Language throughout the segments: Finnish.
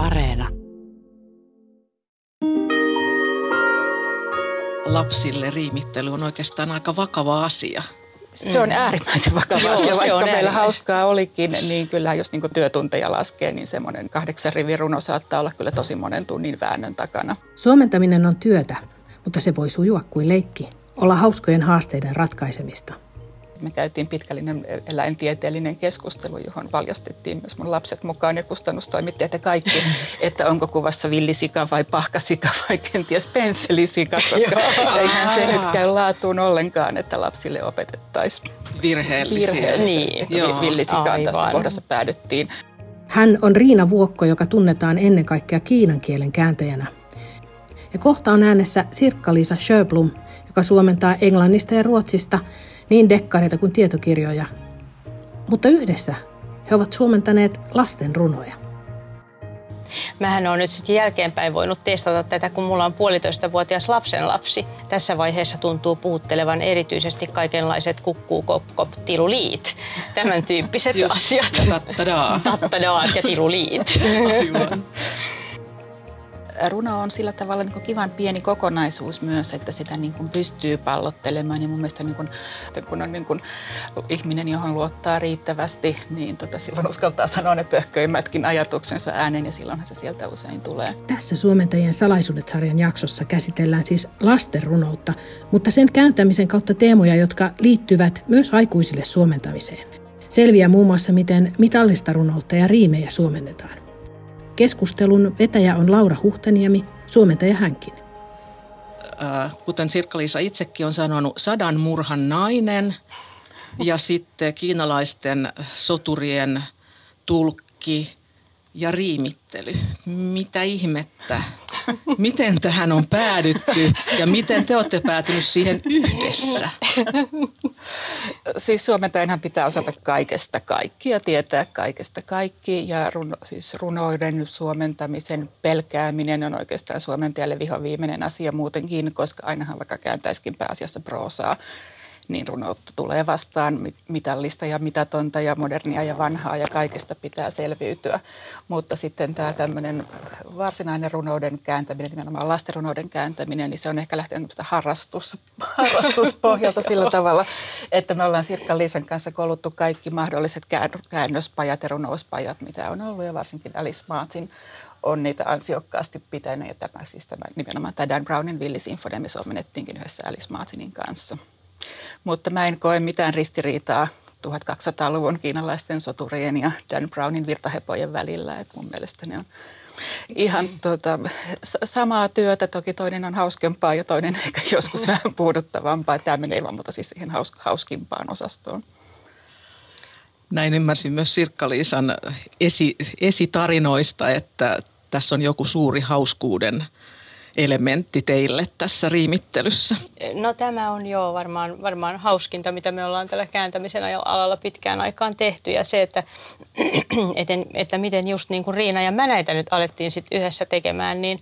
Areena. Lapsille riimittely on oikeastaan aika vakava asia. Se on äärimmäisen vakava Joo, asia, se vaikka on meillä hauskaa olikin, niin kyllä jos niin työtunteja laskee, niin semmoinen kahdeksan rivin runo saattaa olla kyllä tosi monen tunnin väännön takana. Suomentaminen on työtä, mutta se voi sujua kuin leikki, olla hauskojen haasteiden ratkaisemista. Me käytiin pitkällinen eläintieteellinen keskustelu, johon valjastettiin myös mun lapset mukaan ja kustannustoimittajat ja kaikki, että onko kuvassa villisika vai pahkasika vai kenties pensselisika, koska eihän se nyt käy laatuun ollenkaan, että lapsille opetettaisiin Virheellisiä. virheellisesti. Niin. Villisikaan tässä kohdassa päädyttiin. Hän on Riina Vuokko, joka tunnetaan ennen kaikkea kiinan kielen kääntäjänä. Ja kohta on äänessä Sirkka-Liisa Sjöblom, joka suomentaa englannista ja ruotsista niin dekkareita kuin tietokirjoja. Mutta yhdessä he ovat suomentaneet lasten runoja. Mähän on nyt sitten jälkeenpäin voinut testata tätä, kun mulla on puolitoista vuotias lapsenlapsi. Tässä vaiheessa tuntuu puhuttelevan erityisesti kaikenlaiset kukkuu, kop, kop, tiluliit. Tämän tyyppiset Just, asiat. tattadaa. Tattadaat ja tiluliit. Aivan. Runo on sillä tavalla niin kivan pieni kokonaisuus myös, että sitä niin kuin pystyy pallottelemaan. Ja mun mielestä niin kuin, kun on niin kuin ihminen, johon luottaa riittävästi, niin tota, silloin uskaltaa sanoa ne pöhköimmätkin ajatuksensa ääneen ja silloinhan se sieltä usein tulee. Tässä Suomentajien salaisuudet-sarjan jaksossa käsitellään siis lasten runoutta, mutta sen kääntämisen kautta teemoja, jotka liittyvät myös aikuisille suomentamiseen. Selviää muun muassa, miten mitallista runoutta ja riimejä suomennetaan. Keskustelun vetäjä on Laura Huhtaniemi, suomentaja hänkin. Äh, Kuten Sirkka-Liisa itsekin on sanonut, sadan murhan nainen ja sitten kiinalaisten soturien tulkki ja riimittely. Mitä ihmettä? Miten tähän on päädytty ja miten te olette päätynyt siihen yhdessä? Siis suomentajanhan pitää osata kaikesta kaikki ja tietää kaikesta kaikki. Ja runo, siis runoiden suomentamisen pelkääminen on oikeastaan suomentajalle vihoviimeinen asia muutenkin, koska ainahan vaikka kääntäisikin pääasiassa proosaa, niin runoutta tulee vastaan mit- mitallista ja mitatonta ja modernia ja vanhaa ja kaikesta pitää selviytyä. Mutta sitten tämä tämmöinen varsinainen runouden kääntäminen, nimenomaan lastenrunouden kääntäminen, niin se on ehkä lähtenyt tämmöistä harrastus, harrastuspohjalta sillä tavalla, että me ollaan Sirkka Liisan kanssa kouluttu kaikki mahdolliset kään- käännöspajat ja runouspajat, mitä on ollut ja varsinkin Alice Martin on niitä ansiokkaasti pitänyt ja tämä, siis tämä, nimenomaan tämä Dan Brownin Villisinfonia me suomennettiinkin yhdessä Alice Martinin kanssa. Mutta mä en koe mitään ristiriitaa 1200-luvun kiinalaisten soturien ja Dan Brownin virtahepojen välillä. Et mun mielestä ne on ihan tota, s- samaa työtä. Toki toinen on hauskempaa ja toinen ehkä joskus vähän puuduttavampaa. Tämä menee ilman muuta siis siihen haus, hauskimpaan osastoon. Näin ymmärsin myös Sirkka-Liisan esi, esitarinoista, että tässä on joku suuri hauskuuden elementti teille tässä riimittelyssä. No tämä on jo varmaan, varmaan hauskinta, mitä me ollaan tällä kääntämisen alalla pitkään aikaan tehty. Ja se, että, eten, että miten just niin kuin Riina ja mä näitä nyt alettiin sit yhdessä tekemään, niin,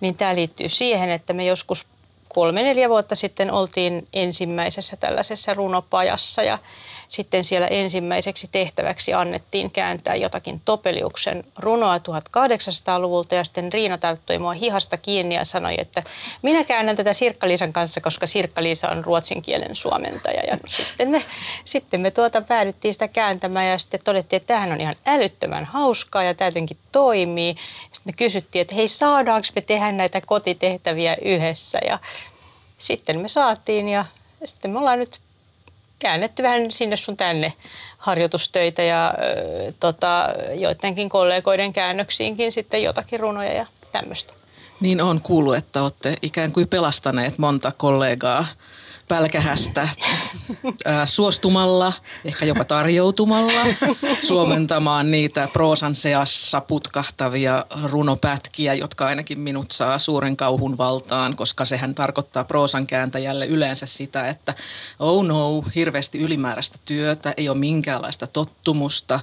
niin tämä liittyy siihen, että me joskus kolme-neljä vuotta sitten oltiin ensimmäisessä tällaisessa runopajassa ja sitten siellä ensimmäiseksi tehtäväksi annettiin kääntää jotakin Topeliuksen runoa 1800-luvulta ja sitten Riina tarttui mua hihasta kiinni ja sanoi, että minä käännän tätä Sirkka-Liisan kanssa, koska Sirkka-Liisa on ruotsin kielen suomentaja ja sitten me, sitten me tuota päädyttiin sitä kääntämään ja sitten todettiin, että tämähän on ihan älyttömän hauskaa ja tämä jotenkin toimii. Sitten me kysyttiin, että hei saadaanko me tehdä näitä kotitehtäviä yhdessä ja sitten me saatiin ja sitten me ollaan nyt käännetty vähän sinne sun tänne harjoitustöitä ja tota, joidenkin kollegoiden käännöksiinkin sitten jotakin runoja ja tämmöistä. Niin on kuullut, että olette ikään kuin pelastaneet monta kollegaa pälkähästä ää, suostumalla, ehkä jopa tarjoutumalla, suomentamaan niitä proosan seassa putkahtavia runopätkiä, jotka ainakin minut saa suuren kauhun valtaan, koska sehän tarkoittaa proosan kääntäjälle yleensä sitä, että oh no, hirveästi ylimääräistä työtä, ei ole minkäänlaista tottumusta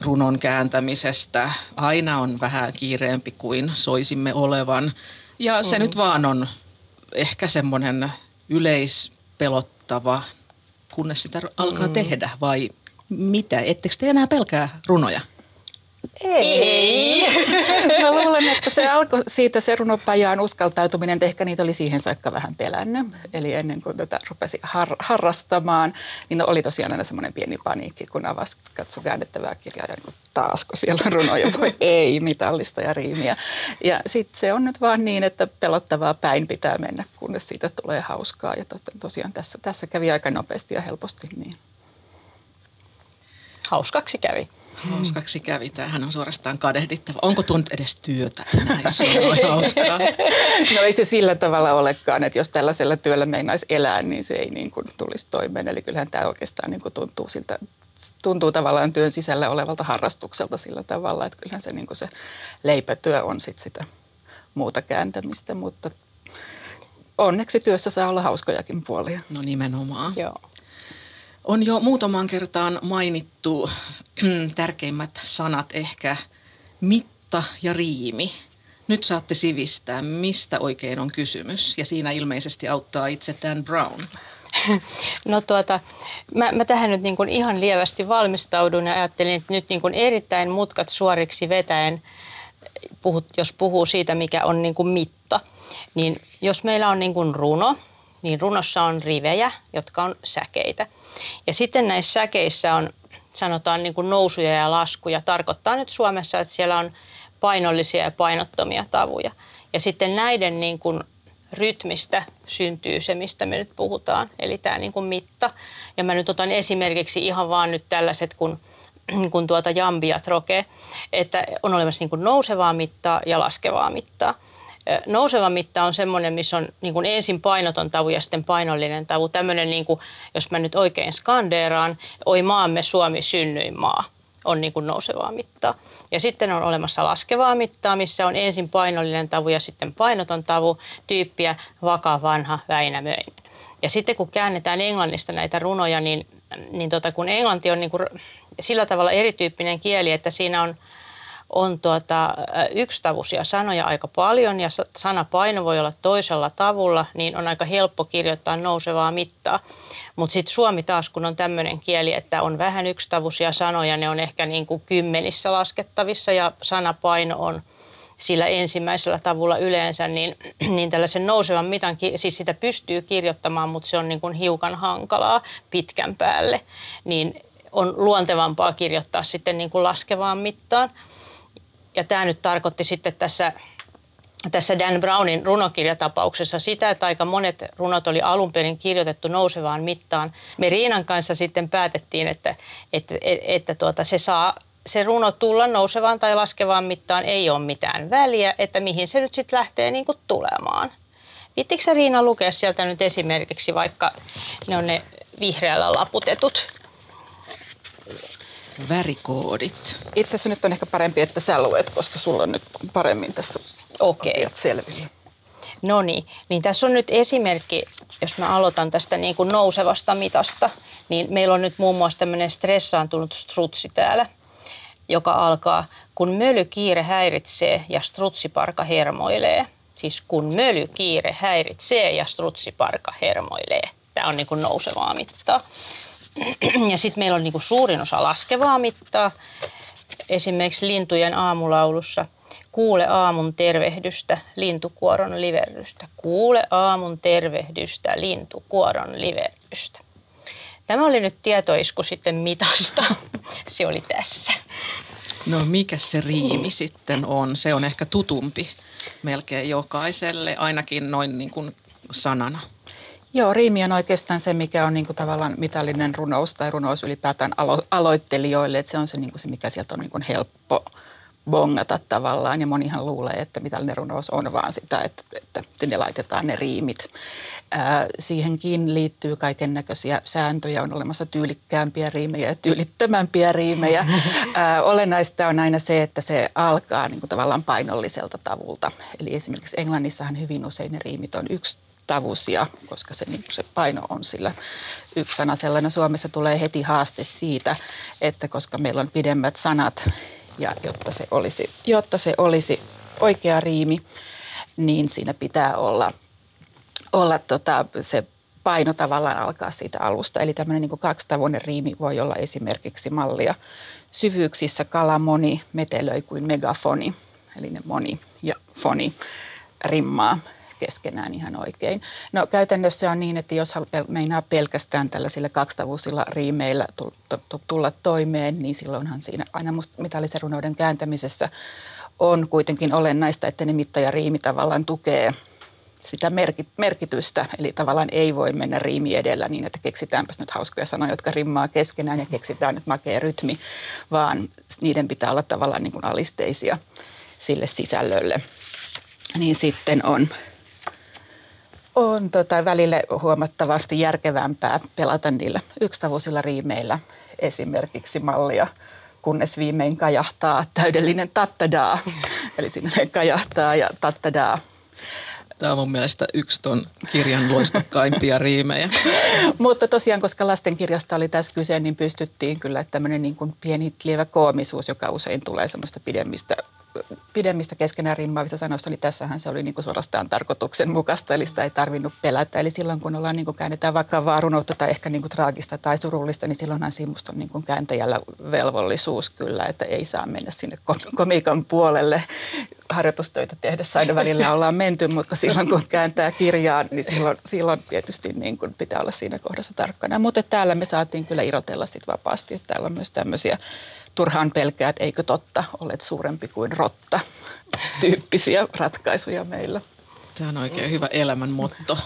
runon kääntämisestä. Aina on vähän kiireempi kuin soisimme olevan. Ja se mm. nyt vaan on ehkä semmoinen yleispelottava, kunnes sitä alkaa mm. tehdä vai mitä? Ettekö te enää pelkää runoja? Ei. Mä luulen, että se alkoi siitä se runopajaan uskaltautuminen, että ehkä niitä oli siihen saakka vähän pelännyt. Eli ennen kuin tätä rupesi har- harrastamaan, niin oli tosiaan aina semmoinen pieni paniikki, kun avasi katso käännettävää kirjaa ja niin taasko siellä on runoja, voi ei, mitallista ja riimiä. Ja sitten se on nyt vaan niin, että pelottavaa päin pitää mennä, kunnes siitä tulee hauskaa. Ja tosiaan tässä, tässä kävi aika nopeasti ja helposti niin. Hauskaksi kävi. Hauskaksi kävi. Tämähän on suorastaan kadehdittava. Onko tuo nyt edes työtä enää, jos hauskaa? No ei se sillä tavalla olekaan, että jos tällaisella työllä meinaisi elää, niin se ei niin kuin tulisi toimeen. Eli kyllähän tämä oikeastaan niin kuin tuntuu siltä tuntuu tavallaan työn sisällä olevalta harrastukselta sillä tavalla, että kyllähän se, niin kuin se leipätyö on sit sitä muuta kääntämistä, mutta onneksi työssä saa olla hauskojakin puolia. No nimenomaan. Joo. On jo muutamaan kertaan mainittu tärkeimmät sanat ehkä mitta ja riimi. Nyt saatte sivistää, mistä oikein on kysymys. Ja siinä ilmeisesti auttaa itse Dan Brown. No tuota, mä, mä tähän nyt niin kuin ihan lievästi valmistaudun ja ajattelin, että nyt niin kuin erittäin mutkat suoriksi vetäen, puhut, jos puhuu siitä, mikä on niin kuin mitta, niin jos meillä on niin kuin runo, niin runossa on rivejä, jotka on säkeitä. Ja sitten näissä säkeissä on, sanotaan niin kuin nousuja ja laskuja. Tarkoittaa nyt Suomessa, että siellä on painollisia ja painottomia tavuja. Ja sitten näiden niin kuin rytmistä syntyy se, mistä me nyt puhutaan, eli tämä niin kuin mitta. Ja mä nyt otan esimerkiksi ihan vaan nyt tällaiset kun, kun tuota jambia troke, että on olemassa niin kuin nousevaa mittaa ja laskevaa mittaa. Nouseva mitta on semmoinen, missä on niin kuin ensin painoton tavu ja sitten painollinen tavu. Tämmöinen, niin kuin, jos mä nyt oikein skandeeraan, oi maamme Suomi synnyin maa on niin kuin nousevaa mittaa. Ja sitten on olemassa laskevaa mittaa, missä on ensin painollinen tavu ja sitten painoton tavu, tyyppiä vaka, vanha, Väinämöinen. Ja sitten kun käännetään englannista näitä runoja, niin, niin tota, kun englanti on niin kuin sillä tavalla erityyppinen kieli, että siinä on – on tuota, yksitavuisia sanoja aika paljon ja sanapaino voi olla toisella tavulla, niin on aika helppo kirjoittaa nousevaa mittaa. Mutta sitten suomi taas, kun on tämmöinen kieli, että on vähän yksitavuisia sanoja, ne on ehkä niin kuin kymmenissä laskettavissa ja sanapaino on sillä ensimmäisellä tavulla yleensä, niin, niin tällaisen nousevan mitan, siis sitä pystyy kirjoittamaan, mutta se on niin kuin hiukan hankalaa pitkän päälle, niin on luontevampaa kirjoittaa sitten niin kuin laskevaan mittaan. Ja tämä nyt tarkoitti sitten tässä, tässä Dan Brownin runokirjatapauksessa sitä, että aika monet runot oli alun perin kirjoitettu nousevaan mittaan. Me Riinan kanssa sitten päätettiin, että, että, että tuota, se saa se runo tulla nousevaan tai laskevaan mittaan, ei ole mitään väliä, että mihin se nyt sitten lähtee niin kuin tulemaan. Viittikö Riina lukea sieltä nyt esimerkiksi vaikka ne on ne vihreällä laputetut värikoodit? Itse asiassa nyt on ehkä parempi, että sä luet, koska sulla on nyt paremmin tässä okay. asiat selvillä. No niin, niin tässä on nyt esimerkki, jos mä aloitan tästä niin kuin nousevasta mitasta, niin meillä on nyt muun muassa tämmöinen stressaantunut strutsi täällä, joka alkaa, kun mölykiire häiritsee ja strutsiparka hermoilee. Siis kun mölykiire häiritsee ja strutsiparka hermoilee. Tämä on niin kuin nousevaa mittaa. Ja sitten meillä on niin kuin suurin osa laskevaa mittaa. Esimerkiksi lintujen aamulaulussa Kuule aamun tervehdystä, lintukuoron liverrystä. Kuule aamun tervehdystä, lintukuoron liverrystä. Tämä oli nyt tietoisku sitten mitasta. Se oli tässä. No mikä se riimi sitten on? Se on ehkä tutumpi melkein jokaiselle, ainakin noin niin kuin sanana. Joo, riimi on oikeastaan se, mikä on niin kuin tavallaan mitallinen runous tai runous ylipäätään alo- aloittelijoille. Että se on se, niin kuin se, mikä sieltä on niin kuin helppo bongata tavallaan. Ja monihan luulee, että mitallinen runous on vaan sitä, että, että sinne laitetaan ne riimit. Ää, siihenkin liittyy kaiken näköisiä sääntöjä. On olemassa tyylikkäämpiä riimejä ja tyylittömämpiä riimejä. Ää, olennaista on aina se, että se alkaa niin kuin tavallaan painolliselta tavulta. Eli esimerkiksi Englannissahan hyvin usein ne riimit on yksi tavusia, koska se, niin se paino on sillä yksi sana sellainen. Suomessa tulee heti haaste siitä, että koska meillä on pidemmät sanat ja jotta se olisi, jotta se olisi oikea riimi, niin siinä pitää olla, olla tota, se paino tavallaan alkaa siitä alusta. Eli tämmöinen niin kaksitavuinen riimi voi olla esimerkiksi mallia syvyyksissä kalamoni metelöi kuin megafoni. eli ne moni ja foni rimmaa keskenään ihan oikein. No käytännössä on niin, että jos meinaa pelkästään tällaisilla kaksitavuisilla riimeillä tulla toimeen, niin silloinhan siinä aina mitallisen runouden kääntämisessä on kuitenkin olennaista, että ne mitta ja riimi tavallaan tukee sitä merkitystä. Eli tavallaan ei voi mennä riimi edellä niin, että keksitäänpäs nyt hauskoja sanoja, jotka rimmaa keskenään ja keksitään nyt makea rytmi, vaan niiden pitää olla tavallaan niin kuin alisteisia sille sisällölle. Niin sitten on on tota, välillä huomattavasti järkevämpää pelata niillä yksitavuisilla riimeillä esimerkiksi mallia, kunnes viimein kajahtaa täydellinen tattadaa. Eli sinne kajahtaa ja tattadaa. Tämä on mun mielestä yksi ton kirjan loistokkaimpia riimejä. Mutta tosiaan, koska lastenkirjasta oli tässä kyse, niin pystyttiin kyllä tämmöinen niin kuin pieni lievä koomisuus, joka usein tulee semmoista pidemmistä pidemmistä keskenään rimmaavista sanoista, niin tässähän se oli niin kuin suorastaan tarkoituksenmukaista, eli sitä ei tarvinnut pelätä. Eli silloin kun ollaan niin kuin käännetään vaikka vaarunoutta tai ehkä niin kuin traagista tai surullista, niin silloinhan simusta on niin kuin kääntäjällä velvollisuus kyllä, että ei saa mennä sinne komiikan puolelle. Harjoitustöitä tehdessä aina välillä ollaan menty, mutta silloin kun kääntää kirjaa, niin silloin, silloin tietysti niin kuin pitää olla siinä kohdassa tarkkana. Mutta täällä me saatiin kyllä irrotella sit vapaasti. Täällä on myös tämmöisiä turhaan pelkäät, eikö totta, olet suurempi kuin rotta, tyyppisiä ratkaisuja meillä. Tämä on oikein hyvä elämän motto.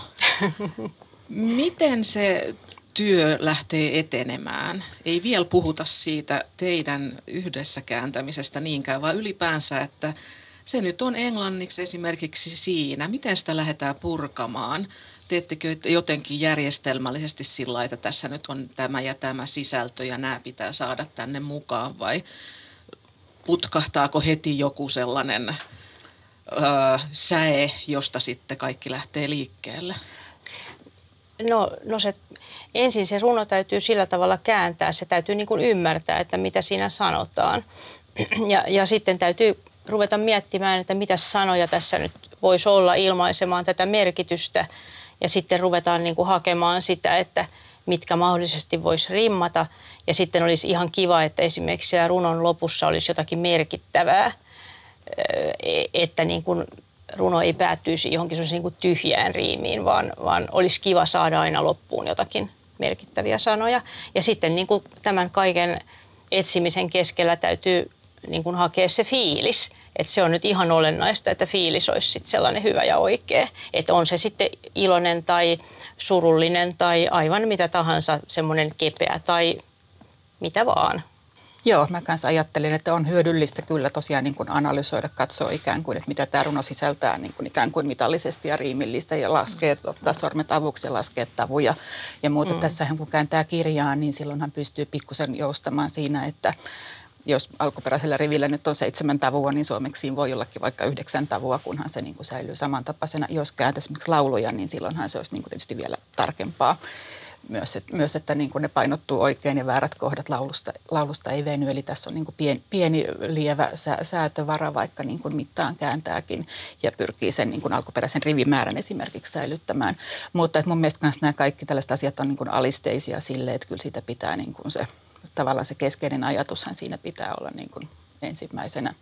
Miten se työ lähtee etenemään? Ei vielä puhuta siitä teidän yhdessä kääntämisestä niinkään, vaan ylipäänsä, että se nyt on englanniksi esimerkiksi siinä. Miten sitä lähdetään purkamaan? teettekö jotenkin järjestelmällisesti sillä että tässä nyt on tämä ja tämä sisältö ja nämä pitää saada tänne mukaan vai putkahtaako heti joku sellainen öö, säe, josta sitten kaikki lähtee liikkeelle? No, no se, ensin se runo täytyy sillä tavalla kääntää, se täytyy niin kuin ymmärtää, että mitä siinä sanotaan. Ja, ja sitten täytyy ruveta miettimään, että mitä sanoja tässä nyt voisi olla ilmaisemaan tätä merkitystä ja sitten ruvetaan niin kuin hakemaan sitä, että mitkä mahdollisesti voisi rimmata. Ja sitten olisi ihan kiva, että esimerkiksi siellä runon lopussa olisi jotakin merkittävää, e, että niin kuin runo ei päättyisi johonkin niin kuin tyhjään riimiin, vaan, vaan olisi kiva saada aina loppuun jotakin merkittäviä sanoja. Ja sitten niin kuin tämän kaiken etsimisen keskellä täytyy niin kuin hakea se fiilis. Että se on nyt ihan olennaista, että fiilis olisi sit sellainen hyvä ja oikea. Että on se sitten iloinen tai surullinen tai aivan mitä tahansa, semmoinen kepeä tai mitä vaan. Joo, mä kanssa ajattelin, että on hyödyllistä kyllä tosiaan niin kuin analysoida, katsoa ikään kuin, että mitä tämä runo sisältää niin kuin ikään kuin mitallisesti ja riimillistä ja laskee, ottaa sormet avuksi ja laskea tavuja ja muuta. Mm. Tässähän kun kääntää kirjaa, niin silloinhan pystyy pikkusen joustamaan siinä, että jos alkuperäisellä rivillä nyt on seitsemän tavua, niin suomeksi voi ollakin vaikka yhdeksän tavua, kunhan se niin kuin säilyy samantapaisena. Jos kääntäisi esimerkiksi lauluja, niin silloinhan se olisi niin kuin tietysti vielä tarkempaa. Myös, että, myös, että niin kuin ne painottuu oikein ja väärät kohdat laulusta, laulusta ei veny. Eli tässä on niin kuin pieni, pieni lievä sä, säätövara, vaikka niin kuin mittaan kääntääkin ja pyrkii sen niin kuin alkuperäisen rivimäärän esimerkiksi säilyttämään. Mutta että mun mielestä nämä kaikki tällaiset asiat on niin kuin alisteisia sille, että kyllä siitä pitää niin kuin se tavallaan se keskeinen ajatushan siinä pitää olla niin kuin ensimmäisenä.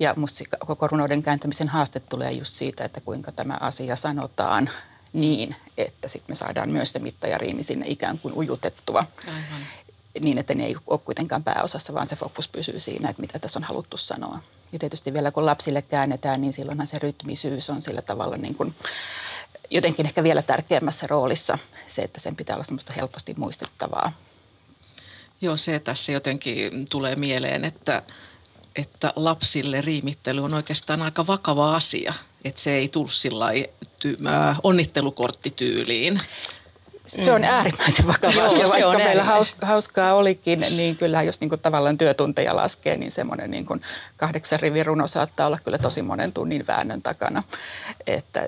Ja musta koko runouden kääntämisen haaste tulee just siitä, että kuinka tämä asia sanotaan niin, että sitten me saadaan myös se mitta ja riimi sinne ikään kuin ujutettua. Aivan. Niin, että ne ei ole kuitenkaan pääosassa, vaan se fokus pysyy siinä, että mitä tässä on haluttu sanoa. Ja tietysti vielä kun lapsille käännetään, niin silloinhan se rytmisyys on sillä tavalla niin kuin jotenkin ehkä vielä tärkeämmässä roolissa. Se, että sen pitää olla semmoista helposti muistettavaa Joo, se tässä jotenkin tulee mieleen, että, että lapsille riimittely on oikeastaan aika vakava asia. Että se ei tule sillä äh, onnittelukorttityyliin. Se on mm. äärimmäisen vakava Joo, asia, vaikka on meillä hauska, hauskaa olikin, niin kyllä jos niin kuin tavallaan työtunteja laskee, niin semmoinen niin kuin kahdeksan rivin runo saattaa olla kyllä tosi monen tunnin väännön takana. Että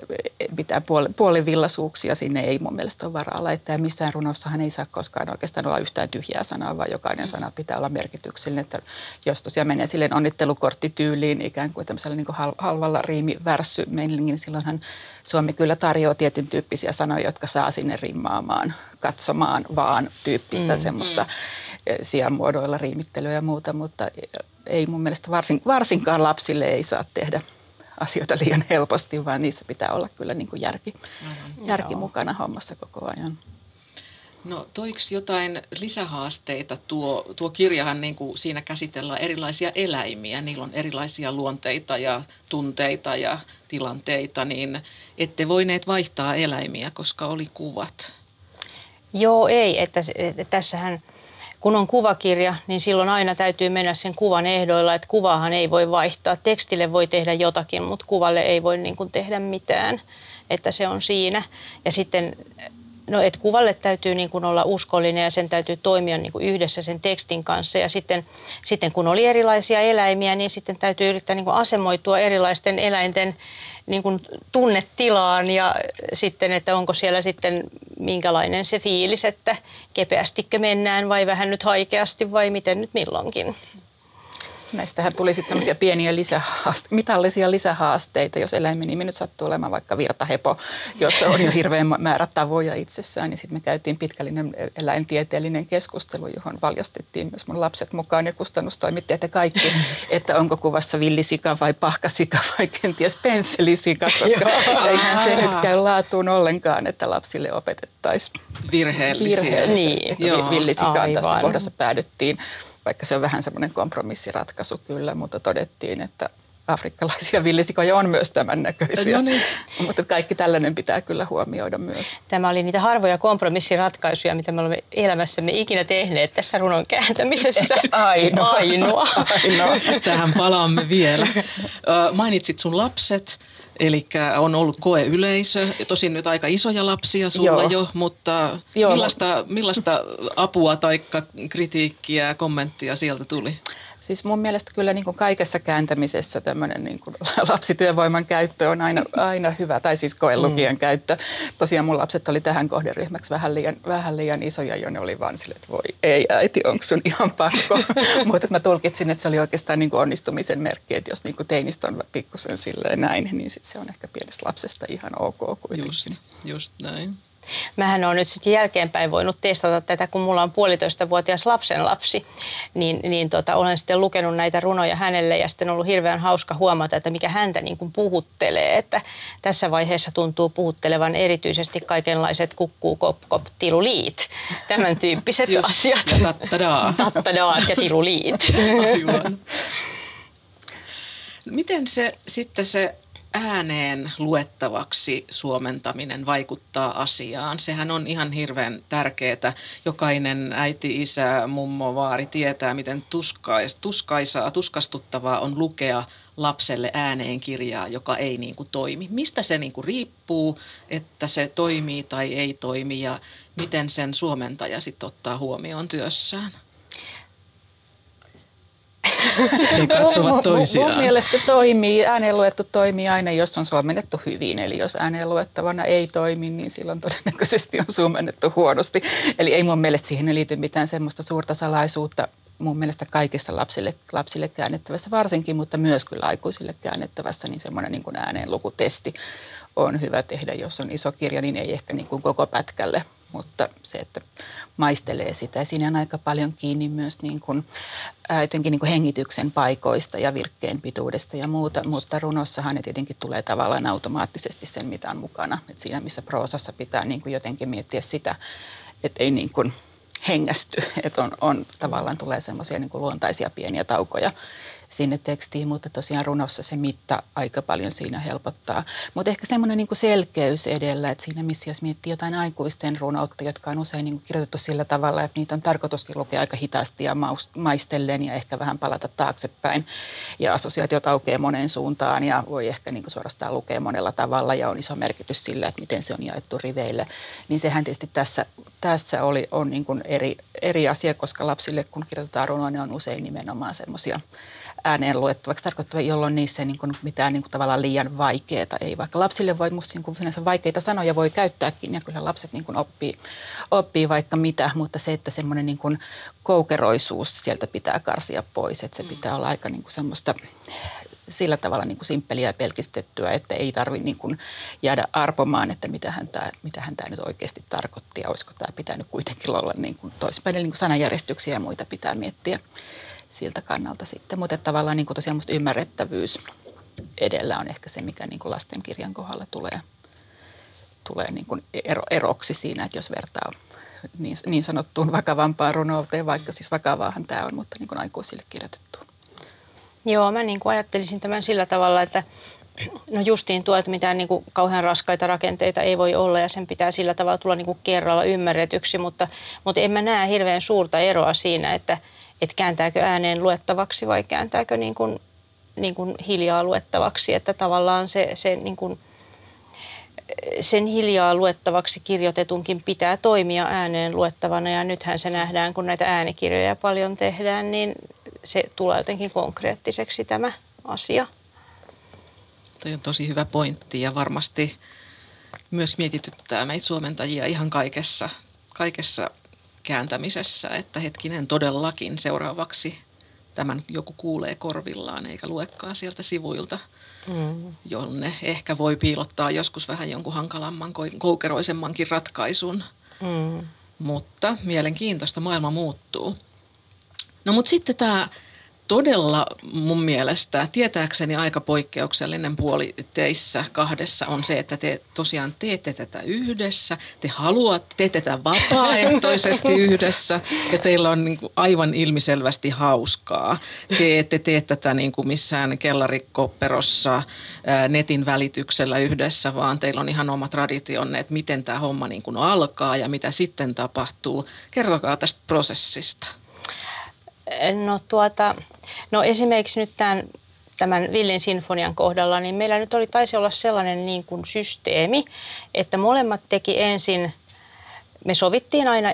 mitään puoli, puolivillaisuuksia sinne ei mun mielestä ole varaa laittaa. Ja missään runossahan ei saa koskaan oikeastaan olla yhtään tyhjää sanaa, vaan jokainen sana pitää olla merkityksellinen. Että jos tosiaan menee silleen onnittelukorttityyliin ikään kuin tämmöisellä niin kuin halvalla riimivärssy niin silloinhan Suomi kyllä tarjoaa tietyn tyyppisiä sanoja, jotka saa sinne rimmaamaan katsomaan, katsomaan vaan tyyppistä mm, semmoista mm. sijamuodoilla riimittelyä ja muuta, mutta ei mun mielestä varsin, varsinkaan lapsille ei saa tehdä asioita liian helposti, vaan niissä pitää olla kyllä niin kuin järki, järki mukana hommassa koko ajan. No toiko jotain lisähaasteita? Tuo, tuo kirjahan niin kuin siinä käsitellään erilaisia eläimiä. Niillä on erilaisia luonteita ja tunteita ja tilanteita, niin ette voineet vaihtaa eläimiä, koska oli kuvat. Joo, ei. Että, että tässähän kun on kuvakirja, niin silloin aina täytyy mennä sen kuvan ehdoilla, että kuvahan ei voi vaihtaa. Tekstille voi tehdä jotakin, mutta kuvalle ei voi niin kuin tehdä mitään, että se on siinä. Ja sitten No, että kuvalle täytyy niin kuin olla uskollinen ja sen täytyy toimia niin kuin yhdessä sen tekstin kanssa. Ja sitten, sitten kun oli erilaisia eläimiä, niin sitten täytyy yrittää niin kuin asemoitua erilaisten eläinten niin kuin tunnetilaan ja sitten, että onko siellä sitten minkälainen se fiilis, että kepeästikö mennään vai vähän nyt haikeasti vai miten nyt milloinkin. Näistähän tuli sitten semmoisia pieniä lisähaaste- mitallisia lisähaasteita, jos eläimen nimi nyt sattuu olemaan vaikka virtahepo, jossa on jo hirveän määrä tavoja itsessään. Ja sitten me käytiin pitkällinen eläintieteellinen keskustelu, johon valjastettiin myös mun lapset mukaan ja kustannustoimittajat ja kaikki, että onko kuvassa villisika vai pahkasika vai kenties pensselisika, koska eihän se nyt käy laatuun ollenkaan, että lapsille opetettaisiin virheellisiä. Virheellisesti. Niin. Villisikaan tässä kohdassa päädyttiin vaikka se on vähän semmoinen kompromissiratkaisu kyllä, mutta todettiin, että afrikkalaisia villisikoja on myös tämän näköisiä. No niin. Mutta kaikki tällainen pitää kyllä huomioida myös. Tämä oli niitä harvoja kompromissiratkaisuja, mitä me olemme elämässämme ikinä tehneet tässä runon kääntämisessä. Ainoa. Ainoa. Ainoa. Tähän palaamme vielä. Mainitsit sun lapset. Eli on ollut koeyleisö, tosin nyt aika isoja lapsia sulla Joo. jo, mutta Joo. Millaista, millaista apua tai kritiikkiä, kommenttia sieltä tuli? Siis mun mielestä kyllä niin kuin kaikessa kääntämisessä tämmöinen niin kuin lapsityövoiman käyttö on aina, aina hyvä, tai siis koelukijan mm. käyttö. Tosiaan mun lapset oli tähän kohderyhmäksi vähän liian, vähän liian isoja, jo ne oli vaan sille, että voi ei äiti, onko sun ihan pakko. Mutta mä tulkitsin, että se oli oikeastaan niin kuin onnistumisen merkki, että jos niin kuin teinistä on pikkusen silleen näin, niin sit se on ehkä pienestä lapsesta ihan ok kuitenkin. Just, just näin. Mähän on nyt sitten jälkeenpäin voinut testata tätä, kun mulla on puolitoista vuotias lapsenlapsi, niin, niin tota, olen sitten lukenut näitä runoja hänelle ja sitten on ollut hirveän hauska huomata, että mikä häntä niin kuin puhuttelee, että tässä vaiheessa tuntuu puhuttelevan erityisesti kaikenlaiset kukkuu, kop, kop, tiluliit, tämän tyyppiset Just, asiat. Ja tattadaa. Tattadaat ja tiluliit. Aivan. Miten se sitten se ääneen luettavaksi suomentaminen vaikuttaa asiaan. Sehän on ihan hirveän tärkeää. Jokainen äiti, isä, mummo, vaari tietää, miten tuskais, tuskaisaa, tuskastuttavaa on lukea lapselle ääneen kirjaa, joka ei niin kuin toimi. Mistä se niin kuin riippuu, että se toimii tai ei toimi ja miten sen suomentaja sitten ottaa huomioon työssään? He katsovat toisiaan. Mun, mun mielestä se toimii, ääneen luettu toimii aina, jos on suomennettu hyvin. Eli jos ääneen luettavana ei toimi, niin silloin todennäköisesti on suomennettu huonosti. Eli ei mun mielestä siihen liity mitään semmoista suurta salaisuutta mun mielestä kaikissa lapsille, lapsille käännettävässä varsinkin, mutta myös kyllä aikuisille käännettävässä, niin semmoinen niin kuin ääneen lukutesti on hyvä tehdä. Jos on iso kirja, niin ei ehkä niin kuin koko pätkälle, mutta se, että maistelee sitä. Ja siinä on aika paljon kiinni myös niin kuin, ää, etenkin niin kuin hengityksen paikoista ja virkkeen pituudesta ja muuta, mutta runossahan ne tietenkin tulee tavallaan automaattisesti sen, mitä on mukana. Et siinä, missä proosassa pitää niin kuin jotenkin miettiä sitä, että ei niin kuin hengästy, että on, on tavallaan tulee semmoisia niin luontaisia pieniä taukoja sinne tekstiin, mutta tosiaan runossa se mitta aika paljon siinä helpottaa. Mutta ehkä semmoinen niin selkeys edellä, että siinä missä jos miettii jotain aikuisten runoutta, jotka on usein niin kirjoitettu sillä tavalla, että niitä on tarkoituskin lukea aika hitaasti ja maistellen ja ehkä vähän palata taaksepäin. Ja assosiaatiot aukeaa moneen suuntaan ja voi ehkä niin suorastaan lukea monella tavalla ja on iso merkitys sillä, että miten se on jaettu riveille. Niin sehän tietysti tässä, tässä oli, on niin eri, eri asia, koska lapsille kun kirjoitetaan runoa, ne on usein nimenomaan semmoisia ääneen luettavaksi tarkoittava, jolloin niissä ei niin kuin mitään niin kuin tavallaan liian vaikeaa. Ei vaikka lapsille voi musta niin kuin vaikeita sanoja voi käyttääkin ja kyllä lapset niin kuin oppii, oppii vaikka mitä, mutta se, että semmoinen niin kuin koukeroisuus sieltä pitää karsia pois, että se mm. pitää olla aika niin kuin semmoista sillä tavalla niin kuin simppeliä ja pelkistettyä, että ei tarvitse niin kuin jäädä arpomaan, että mitä hän, tämä, mitä hän tämä nyt oikeasti tarkoitti ja olisiko tämä pitänyt kuitenkin olla niin kuin toisinpäin. Eli niin kuin sanajärjestyksiä ja muita pitää miettiä siltä kannalta sitten. Mutta tavallaan niin kuin tosiaan musta ymmärrettävyys edellä on ehkä se, mikä niin kuin lastenkirjan kohdalla tulee, tulee niin kuin ero, eroksi siinä, että jos vertaa niin, niin sanottuun vakavampaan runouteen, vaikka siis vakavaahan tämä on, mutta niin kuin aikuisille kirjoitettu. Joo, mä niin kuin ajattelisin tämän sillä tavalla, että no justiin tuo, että mitään niin kuin kauhean raskaita rakenteita ei voi olla ja sen pitää sillä tavalla tulla niin kuin kerralla ymmärretyksi, mutta, mutta en mä näe hirveän suurta eroa siinä, että, että kääntääkö ääneen luettavaksi vai kääntääkö niin kuin, niin kuin hiljaa luettavaksi, että tavallaan se, se niin kuin, sen hiljaa luettavaksi kirjoitetunkin pitää toimia ääneen luettavana ja nythän se nähdään, kun näitä äänikirjoja paljon tehdään, niin se tulee jotenkin konkreettiseksi tämä asia. Toi on tosi hyvä pointti ja varmasti myös mietityttää meitä suomentajia ihan kaikessa, kaikessa kääntämisessä, että hetkinen todellakin seuraavaksi tämän joku kuulee korvillaan eikä luekaan sieltä sivuilta, mm. jonne ehkä voi piilottaa joskus vähän jonkun hankalamman, koukeroisemmankin ratkaisun. Mm. Mutta mielenkiintoista, maailma muuttuu. No mutta sitten tämä todella mun mielestä tietääkseni aika poikkeuksellinen puoli teissä kahdessa on se, että te tosiaan teette tätä yhdessä. Te haluatte, teette tätä vapaaehtoisesti yhdessä ja teillä on niin kuin aivan ilmiselvästi hauskaa. Te ette tee tätä niin kuin missään kellarikkoperossa netin välityksellä yhdessä, vaan teillä on ihan oma traditionne, että miten tämä homma niin kuin alkaa ja mitä sitten tapahtuu. Kertokaa tästä prosessista. No tuota, no esimerkiksi nyt tämän, tämän Villin sinfonian kohdalla, niin meillä nyt oli, taisi olla sellainen niin kuin systeemi, että molemmat teki ensin me sovittiin aina,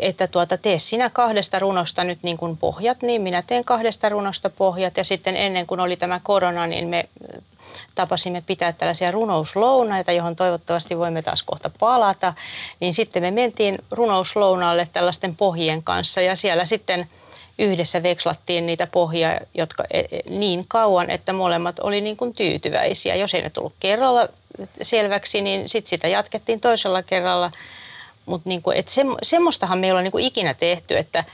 että tuota, tee sinä kahdesta runosta nyt niin kuin pohjat, niin minä teen kahdesta runosta pohjat. Ja sitten ennen kuin oli tämä korona, niin me tapasimme pitää tällaisia runouslounaita, johon toivottavasti voimme taas kohta palata. Niin sitten me mentiin runouslounaalle tällaisten pohjien kanssa ja siellä sitten – yhdessä vekslattiin niitä pohjia jotka, e, e, niin kauan, että molemmat oli niin kuin tyytyväisiä. Jos ei ne tullut kerralla selväksi, niin sitten sitä jatkettiin toisella kerralla. Mutta niin kuin, se, semmoistahan meillä on niin kuin ikinä tehty, että,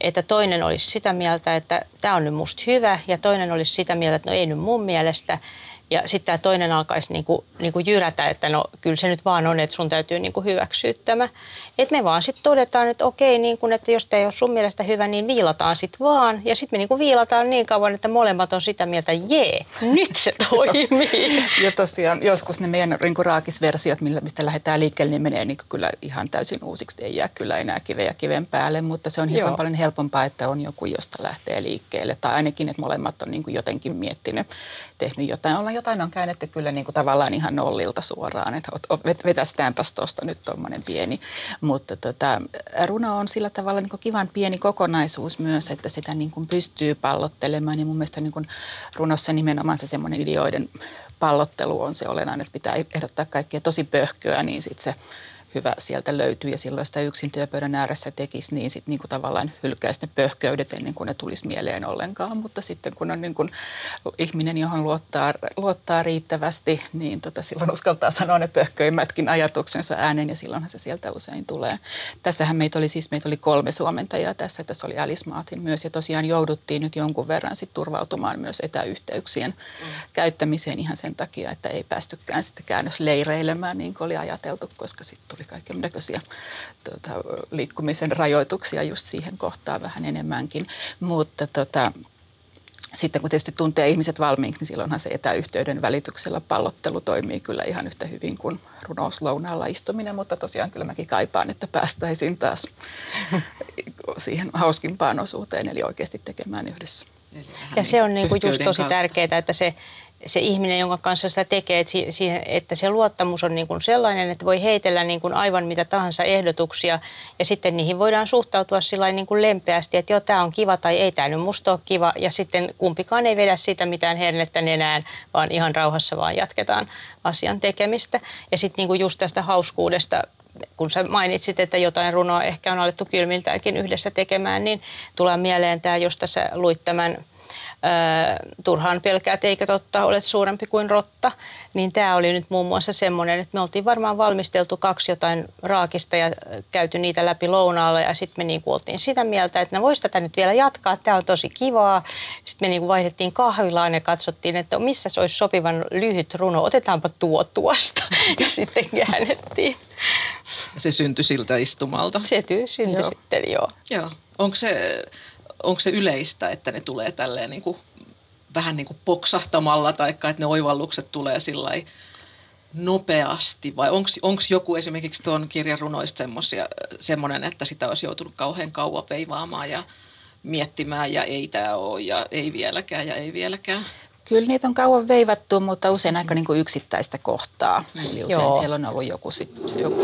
että toinen olisi sitä mieltä, että tämä on nyt musta hyvä ja toinen olisi sitä mieltä, että no ei nyt mun mielestä. Ja sitten tämä toinen alkaisi niinku, niinku jyrätä, että no kyllä se nyt vaan on, että sun täytyy niinku hyväksyä tämä. Että me vaan sitten todetaan, että okei, niin kun, että jos tämä ei ole sun mielestä hyvä, niin viilataan sitten vaan. Ja sitten me niinku viilataan niin kauan, että molemmat on sitä mieltä, jee, nyt se toimii. ja tosiaan joskus ne meidän niinku raakisversiot, mistä lähdetään liikkeelle, niin menee niinku kyllä ihan täysin uusiksi. Ei jää kyllä enää kiveä kiven päälle, mutta se on hirveän paljon helpompaa, että on joku, josta lähtee liikkeelle. Tai ainakin, että molemmat on niinku jotenkin miettinyt, tehnyt jotain. Ollaan jotain on käännetty kyllä niin kuin tavallaan ihan nollilta suoraan, että vetästäänpäs tuosta nyt tuommoinen pieni. Mutta tota, runo on sillä tavalla niin kivan pieni kokonaisuus myös, että sitä niin kuin pystyy pallottelemaan. Ja mun mielestä niin kuin runossa nimenomaan se semmoinen ideoiden pallottelu on se olennainen, että pitää ehdottaa kaikkia tosi pöhköä, niin sitten se hyvä sieltä löytyy ja silloin sitä yksin työpöydän ääressä tekisi, niin sitten niin kuin tavallaan hylkäisi ne pöhköydet ennen kuin ne tulisi mieleen ollenkaan. Mutta sitten kun on niin kuin ihminen, johon luottaa, luottaa riittävästi, niin tota silloin uskaltaa sanoa ne pöhköimmätkin ajatuksensa äänen ja silloinhan se sieltä usein tulee. Tässähän meitä oli siis meitä oli kolme suomentajaa tässä. Tässä oli Alice Martin myös ja tosiaan jouduttiin nyt jonkun verran sit turvautumaan myös etäyhteyksien mm. käyttämiseen ihan sen takia, että ei päästykään sitten käännösleireilemään niin kuin oli ajateltu, koska sitten tuli kaiken näköisiä tuota, liikkumisen rajoituksia just siihen kohtaan vähän enemmänkin. Mutta tota, sitten kun tietysti tuntee ihmiset valmiiksi, niin silloinhan se etäyhteyden välityksellä pallottelu toimii kyllä ihan yhtä hyvin kuin runouslounaalla istuminen, mutta tosiaan kyllä mäkin kaipaan, että päästäisiin taas siihen hauskimpaan osuuteen, eli oikeasti tekemään yhdessä. Ja se on niin kuin just tosi tärkeää, että se se ihminen, jonka kanssa sitä tekee, että, siihen, että se luottamus on niin kuin sellainen, että voi heitellä niin kuin aivan mitä tahansa ehdotuksia ja sitten niihin voidaan suhtautua sillä niin kuin lempeästi, että joo, tämä on kiva tai ei tämä nyt musta ole kiva ja sitten kumpikaan ei vedä sitä mitään hernettä nenään, vaan ihan rauhassa vaan jatketaan asian tekemistä. Ja sitten niin kuin just tästä hauskuudesta kun sä mainitsit, että jotain runoa ehkä on alettu kylmiltäänkin yhdessä tekemään, niin tulee mieleen tämä, josta sä luit tämän turhaan pelkäät eikä totta, olet suurempi kuin rotta. Niin tämä oli nyt muun muassa semmoinen, että me oltiin varmaan valmisteltu kaksi jotain raakista ja käyty niitä läpi lounaalla ja sitten me niin oltiin sitä mieltä, että no voisi tätä nyt vielä jatkaa, tämä on tosi kivaa. Sitten me niin vaihdettiin kahvilaan ja katsottiin, että missä se olisi sopivan lyhyt runo, otetaanpa tuo tuosta ja sitten käännettiin. Se syntyi siltä istumalta. Se syntyi joo. sitten, joo. Joo. Onko se, onko se yleistä, että ne tulee tälleen niin kuin, vähän niin kuin poksahtamalla tai että ne oivallukset tulee sillä nopeasti vai onko joku esimerkiksi tuon kirjan runoista semmoinen, että sitä olisi joutunut kauhean kauan veivaamaan ja miettimään ja ei tämä ole ja ei vieläkään ja ei vieläkään? Kyllä niitä on kauan veivattu, mutta usein aika niin kuin yksittäistä kohtaa. Mm. Eli usein Joo. siellä on ollut joku, sit,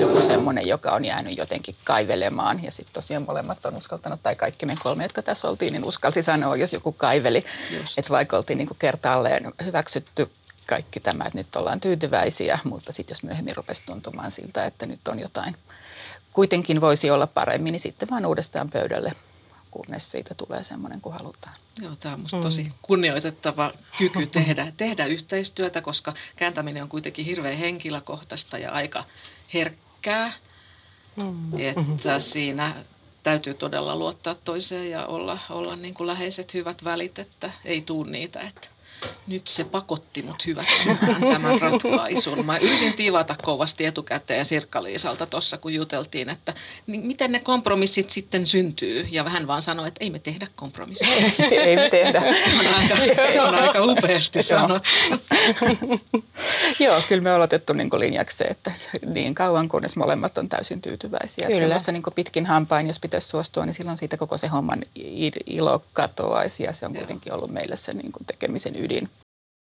joku semmoinen, joka on jäänyt jotenkin kaivelemaan. Ja sitten tosiaan molemmat on uskaltanut, tai kaikki me kolme, jotka tässä oltiin, niin uskalsi sanoa, jos joku kaiveli. Että vaikka oltiin niin kuin kertaalleen hyväksytty kaikki tämä, että nyt ollaan tyytyväisiä, mutta sitten jos myöhemmin rupesi tuntumaan siltä, että nyt on jotain, kuitenkin voisi olla paremmin, niin sitten vaan uudestaan pöydälle kunnes siitä tulee semmoinen kuin halutaan. Joo, tämä on minusta mm. tosi kunnioitettava kyky tehdä, tehdä yhteistyötä, koska kääntäminen on kuitenkin hirveän henkilökohtaista ja aika herkkää. Mm. Että siinä täytyy todella luottaa toiseen ja olla, olla niin kuin läheiset hyvät välit, että ei tuu niitä, että nyt se pakotti mut hyväksymään tämän ratkaisun. Mä yritin tivata kovasti etukäteen Sirkka-Liisalta tuossa, kun juteltiin, että niin miten ne kompromissit sitten syntyy. Ja vähän vaan sanoi, että ei me tehdä kompromisseja. ei me tehdä. Se on aika, se on aika upeasti sanottu. Joo, kyllä me ollaan otettu niin linjaksi se, että niin kauan kunnes molemmat on täysin tyytyväisiä. Kyllä. Että niin pitkin hampain, jos pitäisi suostua, niin silloin siitä koko se homman ilo katoaisi ja se on Joo. kuitenkin ollut meille se niin tekemisen ydin reading